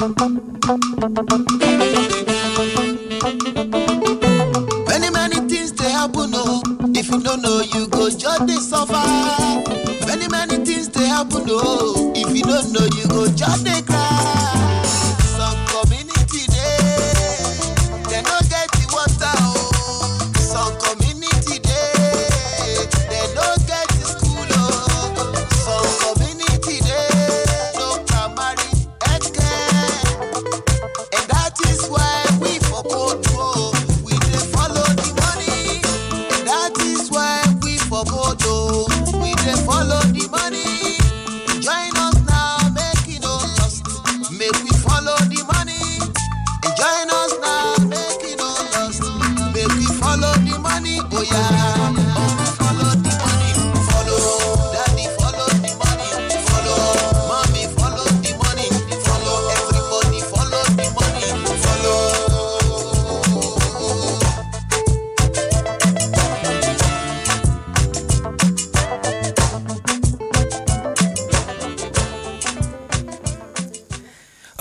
Many, many things they happen, oh. If you don't know, you go just they suffer. Many, many things they happen, oh. If you don't know, you go just they cry.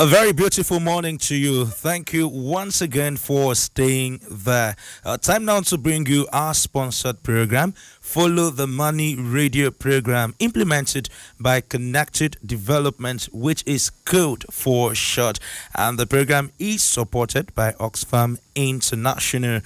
A very beautiful morning to you. Thank you once again for staying there. Uh, time now to bring you our sponsored program, Follow the Money radio program, implemented by Connected Development, which is CODE for short. And the program is supported by Oxfam International.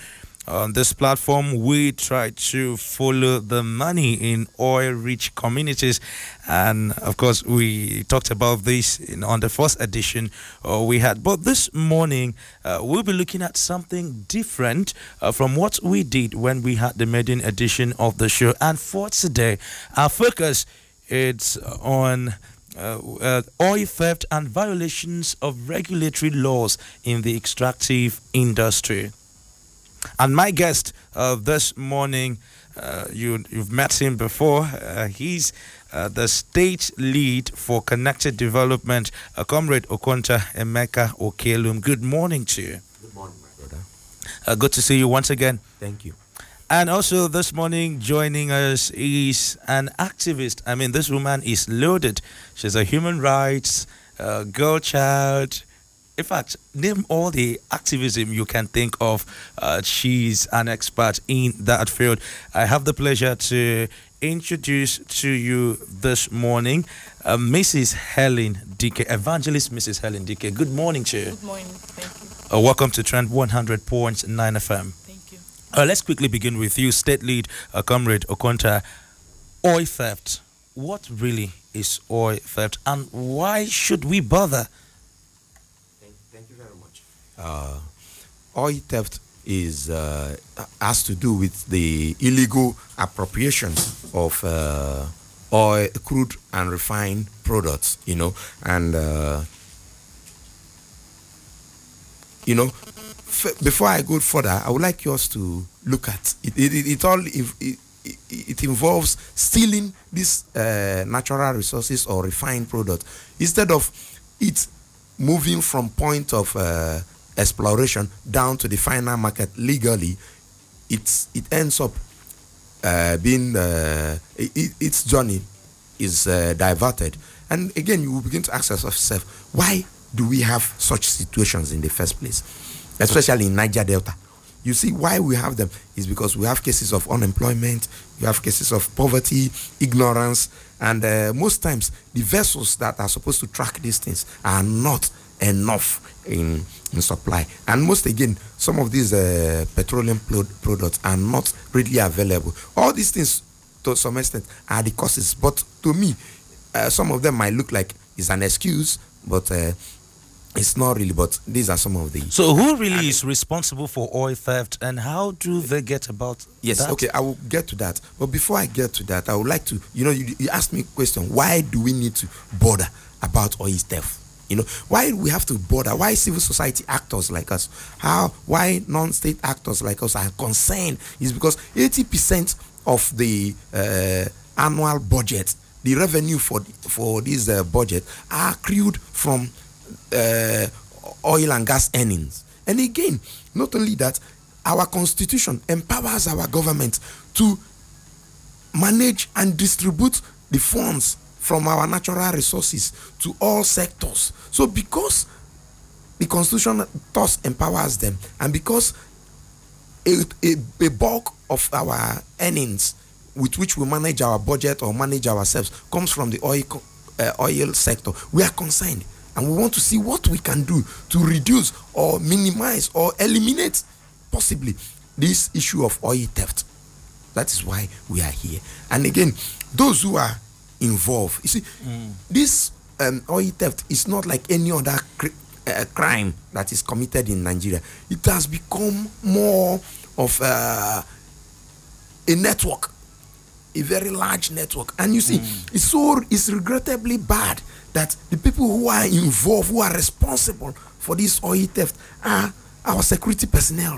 On this platform, we try to follow the money in oil rich communities. And of course, we talked about this in, on the first edition uh, we had. But this morning, uh, we'll be looking at something different uh, from what we did when we had the maiden edition of the show. And for today, our focus is on. Uh, uh, oil theft and violations of regulatory laws in the extractive industry. And my guest uh, this morning, uh, you, you've met him before. Uh, he's uh, the state lead for Connected Development, uh, Comrade Okonta Emeka Okelum. Good morning to you. Good morning, my brother. Uh, good to see you once again. Thank you. And also this morning joining us is an activist. I mean, this woman is loaded. She's a human rights uh, girl child. In fact, name all the activism you can think of. Uh, she's an expert in that field. I have the pleasure to introduce to you this morning uh, Mrs. Helen Dike, Evangelist Mrs. Helen Dike. Good morning to you. Good morning. Thank you. Uh, welcome to Trend 100.9 FM. Thank you. Uh, let's quickly begin with you, State Lead uh, Comrade Okonta. Oil theft. What really is oil theft, and why should we bother? Thank, thank you very much. Uh, oil theft is uh, has to do with the illegal appropriation of uh, oil, crude and refined products. You know, and uh, you know, before I go further, I would like us to look at it. It, it, it all it, it- it involves stealing these uh, natural resources or refined products instead of it moving from point of uh, exploration down to the final market legally. It's it ends up uh, being uh, i i- its journey is uh, diverted, and again you will begin to ask yourself, why do we have such situations in the first place, especially in Niger Delta? You see, why we have them is because we have cases of unemployment, we have cases of poverty, ignorance, and uh, most times the vessels that are supposed to track these things are not enough in, in supply. And most again, some of these uh, petroleum pro- products are not readily available. All these things, to some extent, are the causes. But to me, uh, some of them might look like it's an excuse, but uh, it's not really. But these are some of the So, who really is responsible for oil theft, and how do they get about Yes, that? okay, I will get to that. But before I get to that, I would like to, you know, you, you asked me a question why do we need to bother about oil theft? You know, why we have to bother? Why civil society actors like us? How? Why non-state actors like us are concerned? Is because 80% of the uh, annual budget, the revenue for for this uh, budget, are accrued from uh, oil and gas earnings. And again, not only that, our constitution empowers our government to manage and distribute the funds from our natural resources to all sectors. So, because the constitution thus empowers them and because a, a, a bulk of our earnings with which we manage our budget or manage ourselves comes from the oil uh, oil sector we are concerned. And we want to see what we can do to reduce or minimize or eliminate possibly this issue of oil theft. That is why we are here. And again those who are involved. You see this um, oil theft is not like any other cri- uh, crime that is committed in nigeria. It has become more of uh, a network a very large network. And you see it's so it's regrettably bad that the people who are involved who are responsible for this oil theft are our security personnel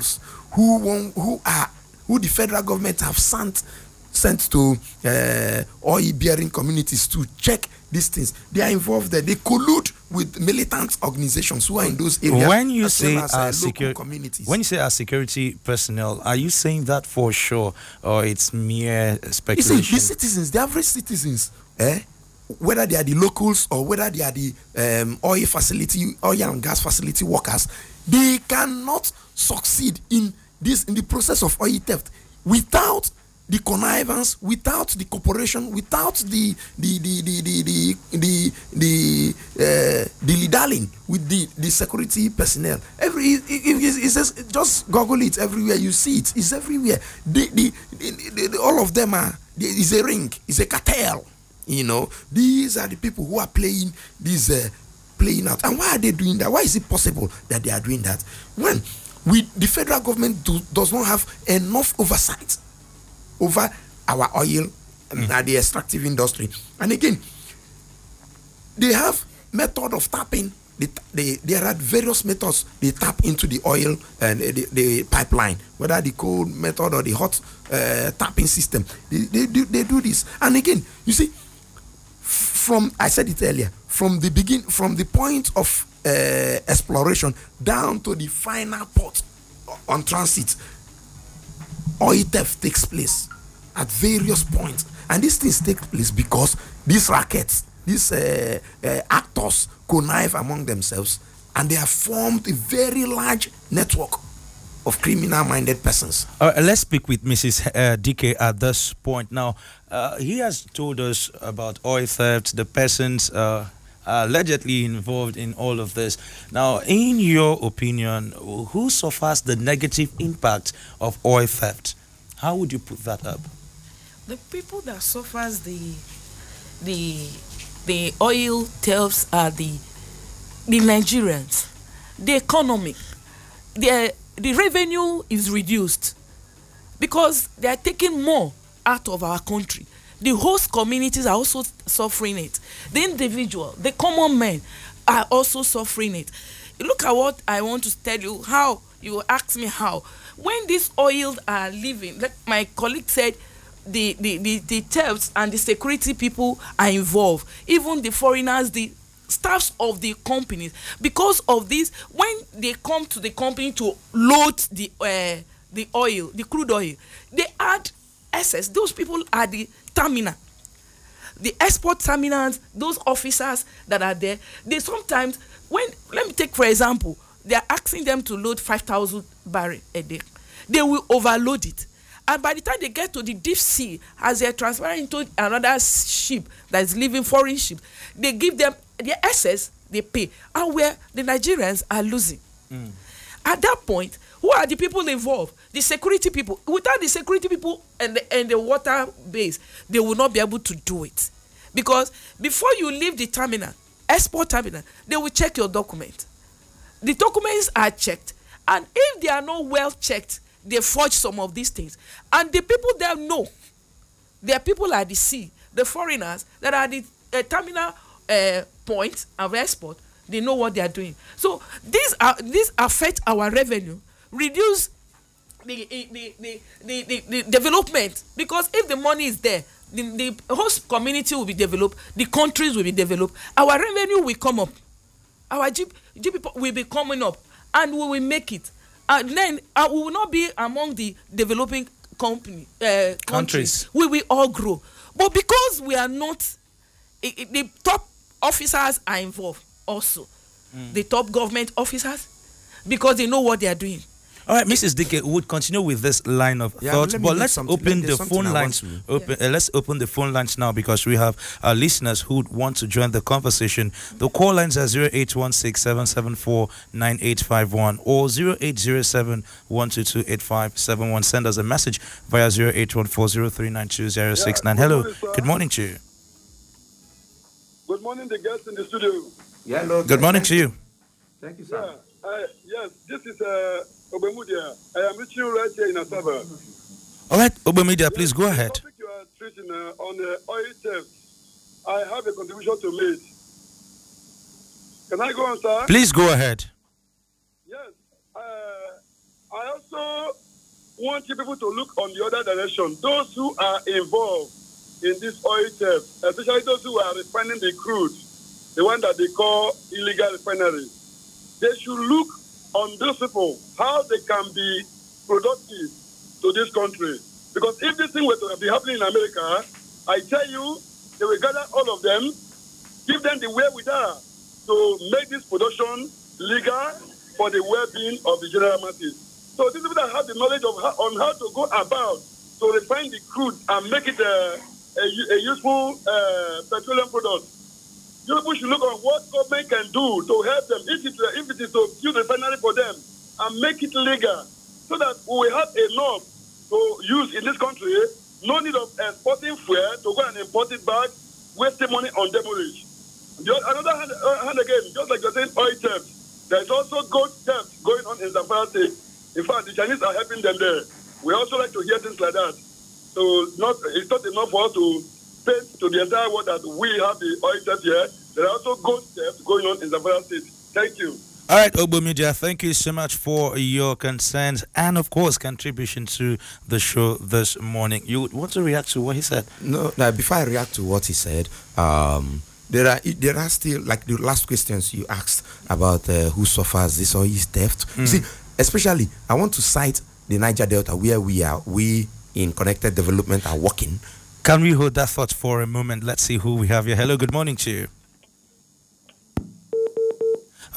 who won, who are who the federal government have sent sent to uh, oil bearing communities to check these things. They are involved there. They collude with militant organizations who are in those areas when you say well as, our local security communities. when you say our security personnel are you saying that for sure or it's mere You see, speculation? the citizens, the average citizens, eh, whether they are the locals or whether they are the um, oil facility, oil and gas facility workers, they cannot succeed in this in the process of oil theft without the connivance, without the cooperation, without the the the the the the the, the, uh, the with the the security personnel. Every it, it, just google it everywhere you see it. It's everywhere. The, the, the, the all of them are is a ring, is a cartel. You know, these are the people who are playing these uh, playing out. And why are they doing that? Why is it possible that they are doing that? When we the federal government do, does not have enough oversight over our oil and the extractive industry. And again, they have method of tapping. They, they, there are various methods they tap into the oil and the, the pipeline, whether the cold method or the hot uh, tapping system. They, they, do, they do this. And again, you see, from I said it earlier, from the begin, from the point of uh, exploration down to the final port on transit, oil theft takes place at various points and these things take place because these rackets these uh, uh, actors connive among themselves and they have formed a very large network of criminal minded persons Uh, let's speak with Mrs. Uh, Dike at this point. Now, uh, he has told us about oil theft, the persons uh, allegedly involved in all of this. Now, in your opinion, who suffers the negative impact of oil theft? How would you put that up? the people that suffers the the the oil thefts are the the nigerians the economy the the revenue is reduced because they are taking more out of our country the host communities are also suffering it. The individual the common men are also suffering it. Look at what i want to tell you how you ask me how. When these oils are leaving like my colleague said the the the the thefts and the security people are involved. Even the foreigners the staffs of the companies. Because of this when they come to the company to load the uh, the oil the crude oil they add excess. Those people are the terminal the export terminals those officers that are there they sometimes when let me take for example they are asking them to load five thousand barrel a day. They will overload it. And by the time they get to the deep sea as they are transferring into another ship that is leaving foreign ship they give them their excess they pay. And where the nigerians are losing. Mm. At that point who are the people involved? The security people. Without the security people and the and the water base they will not be able to do it. Because before you leave the terminal export terminal they will check your document. The documents are checked. And if they are not well checked they forge some of these things. And the people there know. Their people at the sea. The foreigners that are the uh, terminal uh, point of export they know what they are doing. So these are these affect our revenue reduce the the the the the, the, development because if the money is there the the host community will be developed the countries will be developed our revenue will come up our G, GDP will be coming up and we will make it and then uh, we will not be among the developing company uh, countries. Countries. we will all grow but because we are not i i the top officers are involved also the top government officers because they know what they are doing. All right, Mrs. Dike, we'll continue with this line of Yeah, thought, let but let's open the phone lines. want Open, uh, let's open the phone lines now because we have our listeners who want to join the conversation. The call lines are 0816-774-9851 or 0807-122-8571. Send us a message via 0814-0392-069. Hello, good morning, good morning to you. Good morning, the guests in the studio. Yeah, hello. Good morning to you. Thank you, Yeah, uh, yes, this is uh, Obemudia. I am reaching you right here in Asaba. All right, Obemedia, please go ahead. The topic you are treating uh, on uh, oil theft, I have a contribution to make. Can I go on, sir? Please go ahead. Yes. Uh, I also want you people to look on the other direction. Those who are involved in this oil theft, especially those who are refining the crude, the one that they call illegal refinery, they should look on those people, how they can be productive to this country. Because if this thing were to be happening in America, I tell you, they will gather all of them, give them the wherewithal to make this production legal for the well-being of the general masses. So these people that have the knowledge of how, on how to go about to refine the crude and make it a useful uh, petroleum product. You people should look on what government can do to help them. If it, if it is to build refinery for them and make it legal, so that we have enough to use in this country. No need of exporting fuel to go and import it back, wasting money on demolish. The oth- another hand, uh, hand again, just like you're saying oil theft, there's also gold theft going on in Zamfara State. In fact, the Chinese are helping them there. We also like to hear things like that. So not it's not enough for us to paint to the entire world that we have the oil theft here. There are also gold theft going on in Zamfara State. Thank you. All right, Ogbo Media, thank you so much for your concerns and, of course, contribution to the show this morning. You want to react to what he said? No, now before I react to what he said, um, there are there are still like the last questions you asked about uh, who suffers this oil theft. You see, especially I want to cite the Niger Delta where we are. We in connected development are working. Can we hold that thought for a moment? Let's see who we have here. Hello, good morning to you.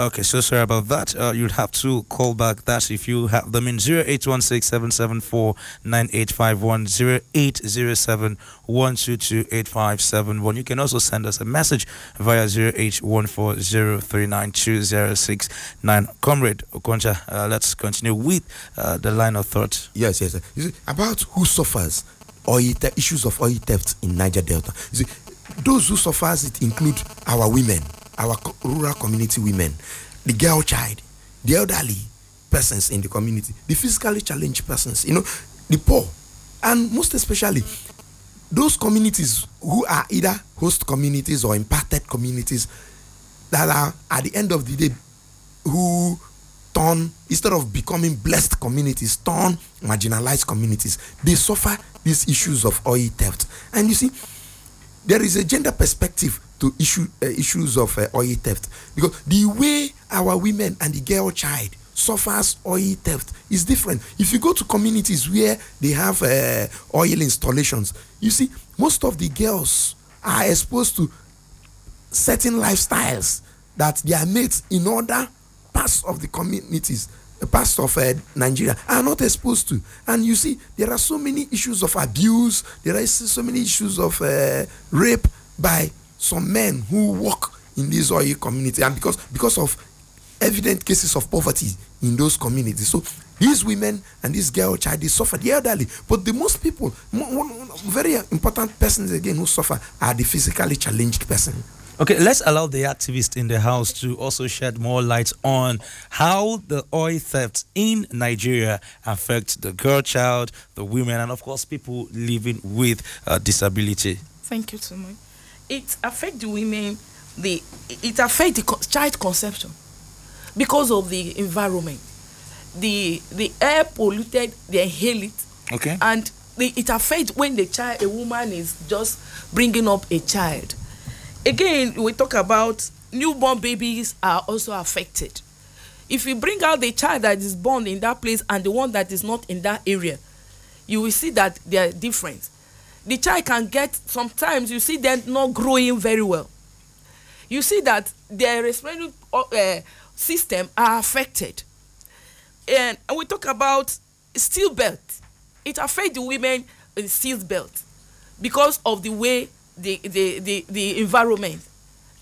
Okay, so sorry about that. Uh, you'd have to call back that if you have them in 0816-774-9851, 0807-122-8571. You can also send us a message via 0814039206. Comrade Okonta, uh, let's continue with uh, the line of thought. Yes, yes. See, about who suffers oil issues of oil theft in Niger Delta. See, those who suffers it include our women, our rural community women, the girl child, the elderly persons in the community, the physically challenged persons, you know, the poor, and most especially those communities who are either host communities or impacted communities that are at the end of the day who turn instead of becoming blessed communities turn marginalized communities. They suffer these issues of oil theft. And you see there is a gender perspective to issue uh, issues of uh, oil theft. Because the way our women and the girl child suffers oil theft is different. If you go to communities where they have uh, oil installations you see most of the girls are exposed to certain lifestyles that their mates in other of the communities the parts of uh, nigeria are not exposed to. And you see there are so many issues of abuse there are so many issues of uh, rape by some men who work in this oil community. And because because of evident cases of poverty in those communities. So these women and this girl child they suffer the elderly. But the most people one, one very important persons again who suffer are the physically challenged person Okay, let's allow the activist in the house to also shed more light on how the oil theft in Nigeria affects the girl child, the women, and of course people living with uh, disability. Thank you so much. It affects the women. The it affects the child conception because of the environment. The the air polluted. They inhale it, Okay. and the, it affects when the child, a woman is just bringing up a child. Again, we talk about newborn babies are also affected. If you bring out the child that is born in that place and the one that is not in that area, you will see that they are different. The child can get sometimes you see them not growing very well. You see that their respiratory uh, system are affected and, and we talk about steel belt it affects the women in steel belt because of the way the the the the environment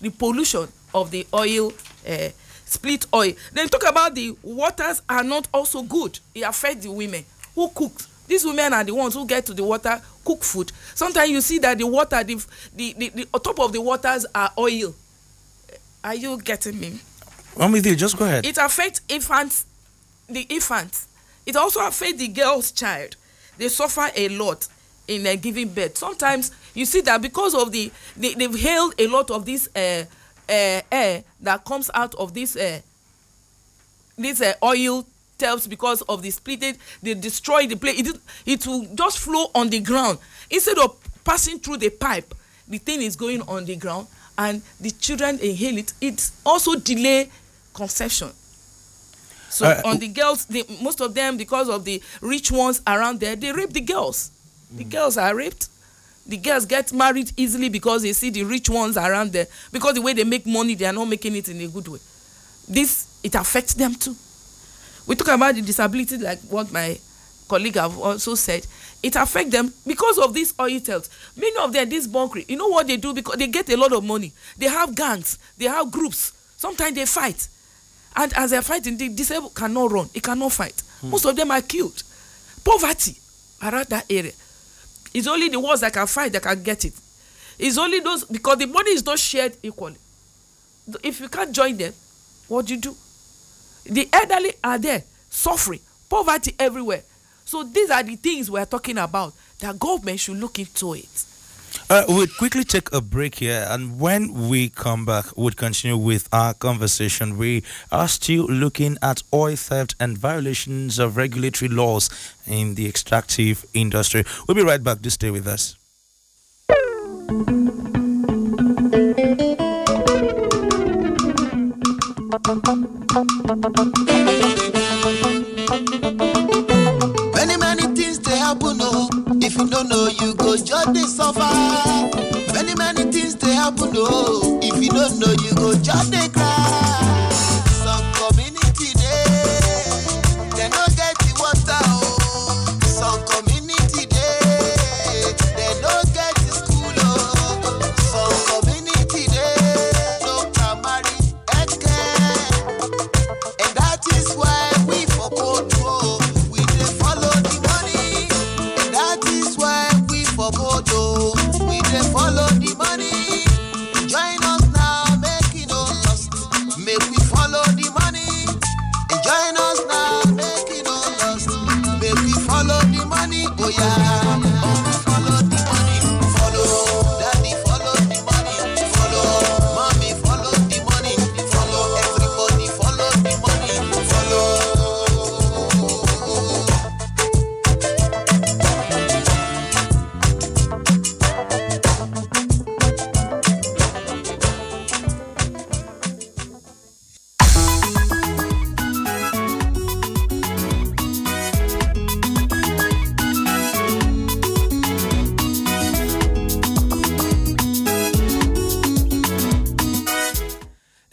the pollution of the oil uh, split oil. Then talk about the waters are not also good. E affect the women who cook. These women are the ones who get to the water cook food. Sometimes you see that the water the the the, the top of the waters are oil. Are you getting me? I'm with you. Just go ahead. it affect infants the infants. It also affect the girl's child. They suffer a lot in uh, giving birth sometimes you see that because of the they they've hailed a lot of this uh, uh, air that comes out of this uh, this uh, oil taps because of the splitted they destroy the place. It it will just flow on the ground. Instead of passing through the pipe the thing is going on the ground and the children inhale it. It also delay conception. So Uh, on the girls the most of them because of the rich ones around there they rape the girls the girls are raped. The girls get married easily because they see the rich ones around there because the way they make money they are not making it in a good way. This it affects them too. We talk about the disability like what my colleague have also said. It affects them because of this oil theft many of them this bunkering you know what they do? Because they get a lot of money. They have gangs. They have groups. Sometimes they fight. And as they are fighting the disabled cannot run. He cannot fight. Most of them are killed. Poverty around that area it's only the ones that can fight that can get it. It's only those because the money is not shared equally. If you can't join them what do you do? The elderly are there suffering poverty everywhere. So these are the things we are talking about that government should look into it Uh, we'll quickly take a break here, and when we come back, we'll continue with our conversation. We are still looking at oil theft and violations of regulatory laws in the extractive industry. We'll be right back. Just stay with us. you don't know, you go just they suffer. Many, many things they happen, oh. If you don't know, you go just they cry.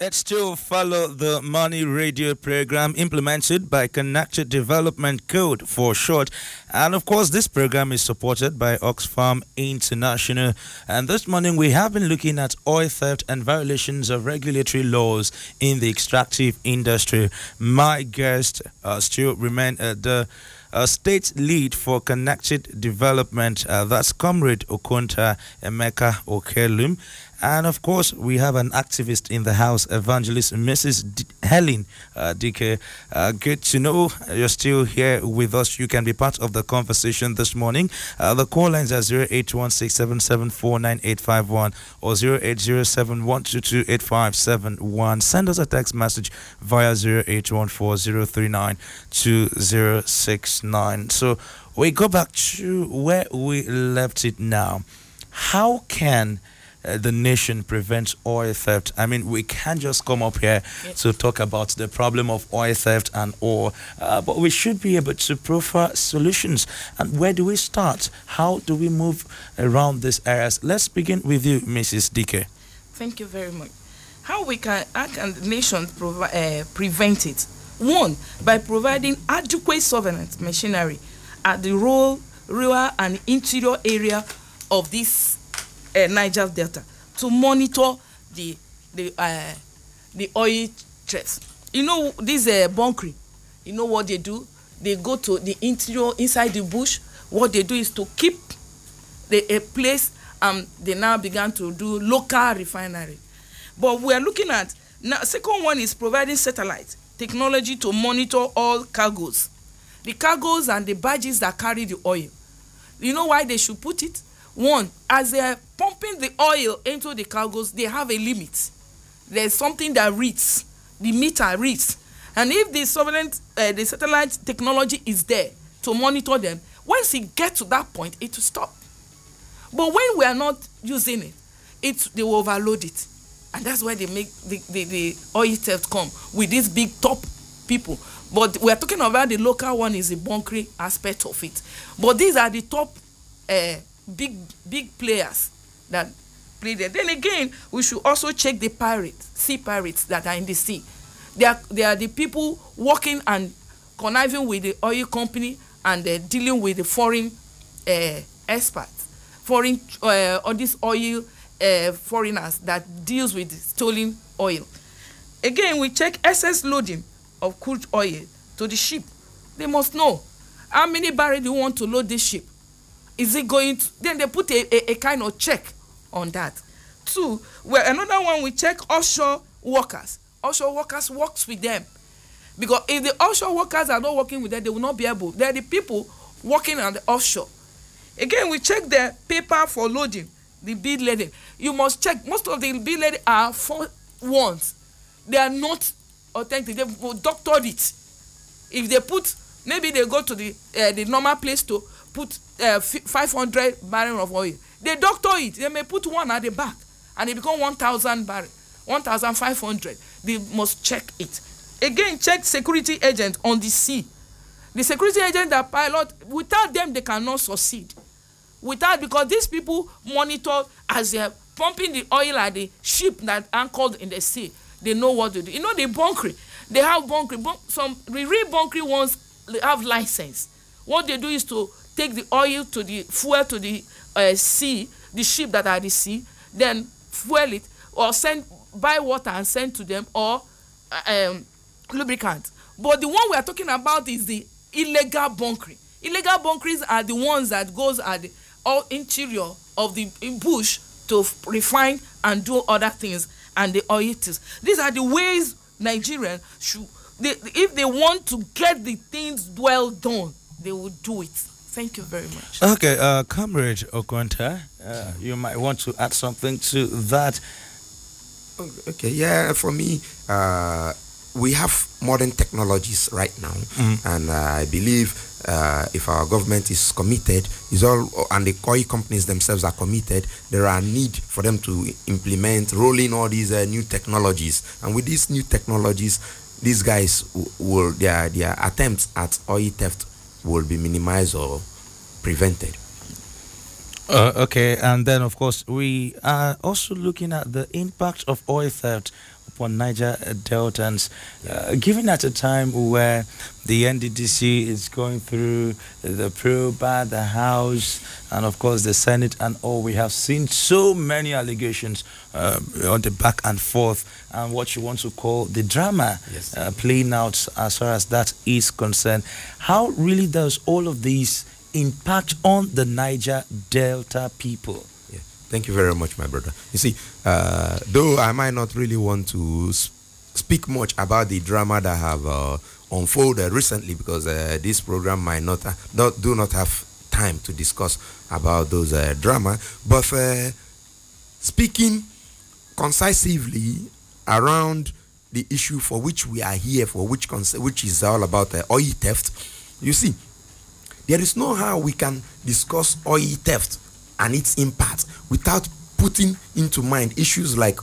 Let's still follow the Money Radio program implemented by Connected Development CODE for short. And of course, this program is supported by Oxfam International. And this morning, we have been looking at oil theft and violations of regulatory laws in the extractive industry. My guest uh, still remain uh, the uh, state lead for connected development. Uh, that's Comrade Okonta Emeka Okelum. And of course, we have an activist in the house, evangelist Mrs. D- Helen uh, Dike. Uh, good to know you're still here with us. You can be part of the conversation this morning. Uh, the call lines are 0816774981 or 0807122851. Send us a text message via 0814039269. So we go back to where we left it now. How can uh, the nation prevent oil theft. I mean, we can't just come up here to talk about the problem of oil theft and oil, uh, but we should be able to proffer solutions. And where do we start? How do we move around these areas? Let's begin with you, Mrs. Dike. Thank you very much. how we can how can the nation uh, prevent it one by providing adequate surveillance machinery at the rural rural and interior area of this uh, niger delta to monitor the the uh, the oil threats. You know this uh, bunkering you know what they do? They go to the interior inside the bush. What they do is to keep the a place and they now began to do local refinery. But we are looking at now second one is providing satellite technology to monitor all cargoes. The cargoes and the barges that carry the oil. You know why they should put it one as they are pumping the oil into the cargoes they have a limit. There is something that reads the meter reads. And if the surveillance uh, the satellite technology is there to monitor them once it gets to that point it will stop. But when we are not using it it they will overload it. And that's why they make the the the oil theft come with these big top people. But we are talking about the local one is the bunkering aspect of it. But these are the top uh, big big players that play there. Then again we should also check the pirates sea pirates that are in the sea. They are they are the people working and conniving with the oil company and uh, dealing with the foreign uh, experts. Foreign uh, all these oil uh, foreigners that deals with stolen oil. Again we check excess loading of crude oil to the ship. They must know. How many barrels do you want to load this ship is it going to then they put a a, a kind of check on that. Two well another one we check offshore workers. Offshore workers works with them. Because if the offshore workers are not working with them they will not be able they are the people working on the offshore. Again we check the paper for loading the bid loading you must check most of the bid loading are four ones. They are not authentic They've doctored it. If they put maybe they go to the uh, the normal place to put uh, five hundred barrel of oil. They doctor it. They may put one at the back and e become one thousand barrel one thousand five hundred. They must check it. Again check security agent on the sea. The security agent that pilot without them they cannot succeed. Without because these people monitor as they pumping the oil at the ship that anchored in the sea. They know what to do. You know the bunkering they have bunkering bunk some the real bunkering ones have license. What they do is to take the oil to the fuel to the uh, sea the ship that are the sea then fuel it or send buy water and send to them or uh, um, lubricant. But the one we are talking about is the illegal bunkering illegal bunkerings are the ones that goes at the all interior of the bush to refine and do other things and the oil these are the ways nigerians should they if they want to get the things well done they will do it thank you very much. Okay, uh, comrade Okonta, uh, you might want to add something to that. Okay, yeah, for me, uh, we have modern technologies right now, and uh, I believe uh, if our government is committed, is all and the oil companies themselves are committed, there are need for them to implement, rolling all these uh, new technologies, and with these new technologies, these guys w- will their their attempts at oil theft will be minimized or prevented. Uh, okay, and then of course we are also looking at the impact of oil theft upon Niger Deltans, uh, given at a time where the NDDC is going through the probe at the House and of course the Senate and all. We have seen so many allegations uh, on the back and forth and what you want to call the drama Yes. uh, playing out as far as that is concerned. How really does all of this impact on the Niger Delta people? Thank you very much, my brother. You see, uh, though I might not really want to speak much about the drama that have uh, unfolded recently because uh, this program might not, not do not have time to discuss about those uh, drama, but uh, speaking concisively around the issue for which we are here for, which which is all about uh, oil theft. You see, there is no how we can discuss oil theft and its impact without putting into mind issues like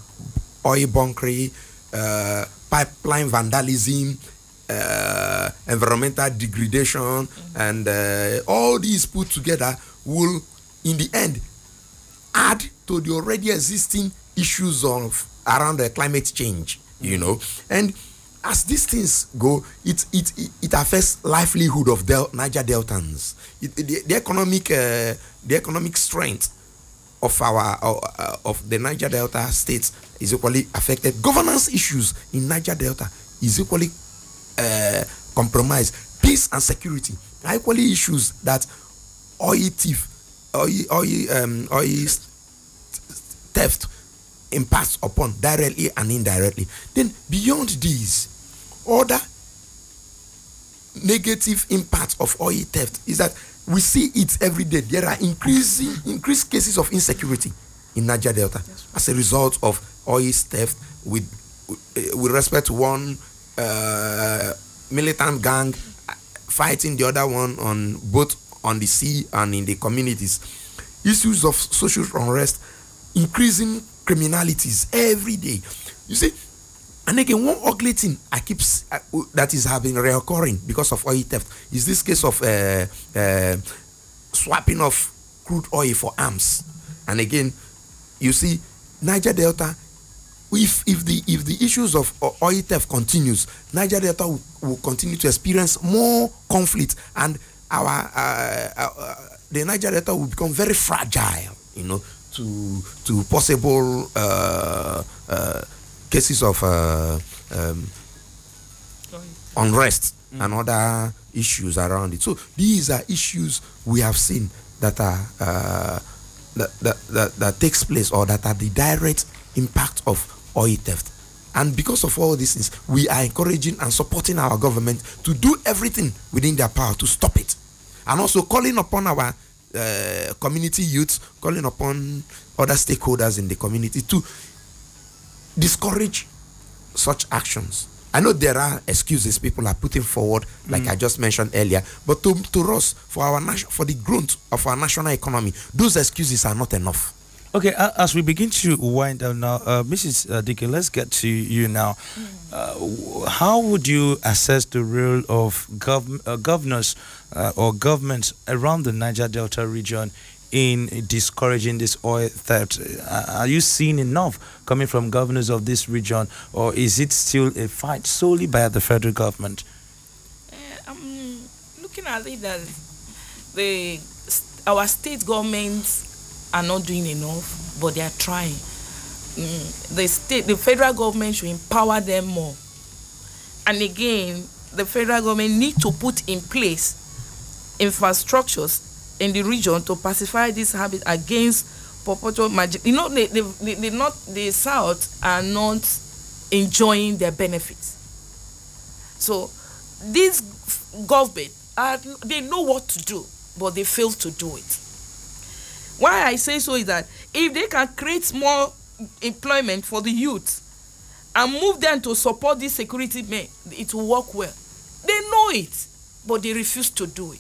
oil bunkering, uh, pipeline vandalism, uh, environmental degradation, and uh, all these put together will, in the end, add to the already existing issues of around the climate change, you know, and as these things go, it it it, affects livelihood of Del- Niger Deltans. It, the, the economic uh, the economic strength of our uh, of the Niger Delta states is equally affected. Governance issues in Niger Delta is equally uh, compromised. Peace and security are equally issues that oil thief, oil, oil, um, oil theft impacts upon directly and indirectly. Then beyond these, other negative impacts of oil theft is that we see it every day. There are increasing increased cases of insecurity in Niger Delta as a result of oil theft with uh, with respect to one uh, militant gang fighting the other one on both on the sea and in the communities. Issues of social unrest, increasing criminalities every day. You see, and again, one ugly thing I keep uh, that is having reoccurring because of oil theft is this case of uh, uh, swapping of crude oil for arms. And again, you see, Niger Delta, if if the if the issues of o- oil theft continues, Niger Delta will, will continue to experience more conflict, and our uh, uh, uh, the Niger Delta will become very fragile. You know, to to possible uh, uh, cases of uh, um, unrest and other issues around it. So these are issues we have seen that are uh, that, that, that that takes place or that are the direct impact of oil theft. And because of all these things, we are encouraging and supporting our government to do everything within their power to stop it. And also calling upon our uh, community youths, calling upon other stakeholders in the community to discourage such actions. I know there are excuses people are putting forward, like I just mentioned earlier, but to, to us, for our nation, for the growth of our national economy, those excuses are not enough. Okay, a- as we begin to wind down now, uh, Mrs. Uh, Dickey, let's get to you now. Uh, how would you assess the role of gov- uh, governors uh, or governments around the Niger Delta region in discouraging this oil theft? Uh, are you seeing enough coming from governors of this region, or is it still a fight solely by the federal government? Eh, I'm looking at it that the our state governments are not doing enough, but they are trying. Mm, the state, the federal government should empower them more. And again, the federal government need to put in place infrastructures in the region to pacify this habit against perpetual magic. You know, the the, the, the not the south are not enjoying their benefits. So this government are they know what to do but they fail to do it why i say so is that if they can create more employment for the youth and move them to support these security men it will work well they know it but they refuse to do it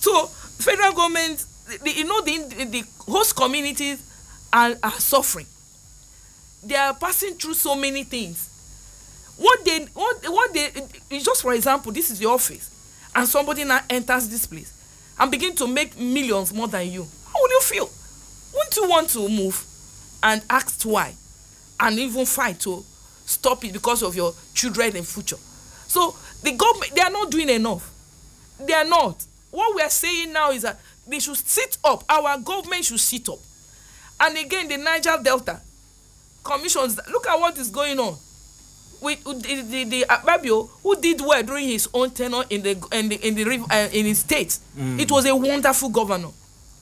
so federal government the, you know the, the host communities are are suffering. They are passing through so many things. What they what what they just for example this is your office and somebody now enters this place and begin to make millions more than you. How will you feel? Won't you want to move and ask why and even fight to stop it because of your children in future? So the government they are not doing enough. They are not what we are saying now is that they should sit up. Our government should sit up. And again the niger delta commissions look at what is going on with the the the Akpabio who did well during his own tenure in the in the in the riv- uh, in his state. It was a wonderful governor.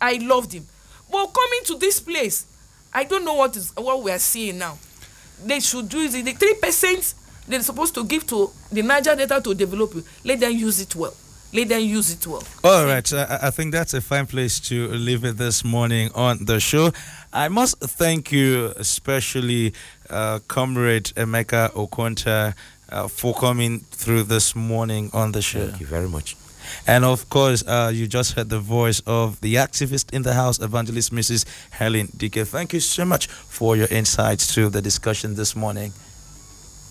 I loved him. But coming to this place i don't know what is what we are seeing now. They should do the three percent they are supposed to give to the niger delta to develop it let them use it well let them use it well All right, I, I think that's a fine place to leave it this morning on the show. I must thank you, especially uh, Comrade Emeka Okonta, uh, for coming through this morning on the show. Thank you very much. And of course, uh, you just heard the voice of the activist in the house, evangelist Mrs. Helen Dike. Thank you so much for your insights to the discussion this morning.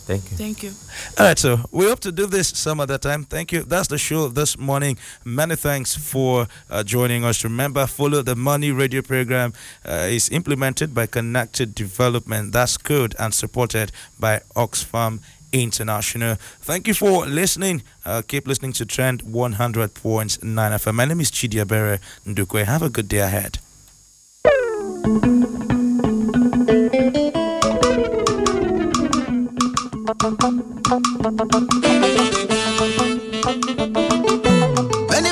Thank you. Thank you. All right, so we hope to do this some other time. Thank you. That's the show this morning. Many thanks for uh, joining us. Remember, follow the Money Radio program. Uh, is implemented by Connected Development. That's CODE and supported by Oxfam International. Thank you for listening. Uh, keep listening to Trend 100.9 FM. My name is Chidiebere Ndukwe. Have a good day ahead. Many,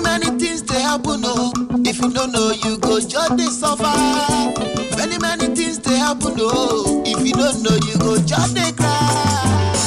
many things they happen, oh. If you don't know, you go just they suffer. Many, many things they happen, oh. If you don't know, you go just they cry.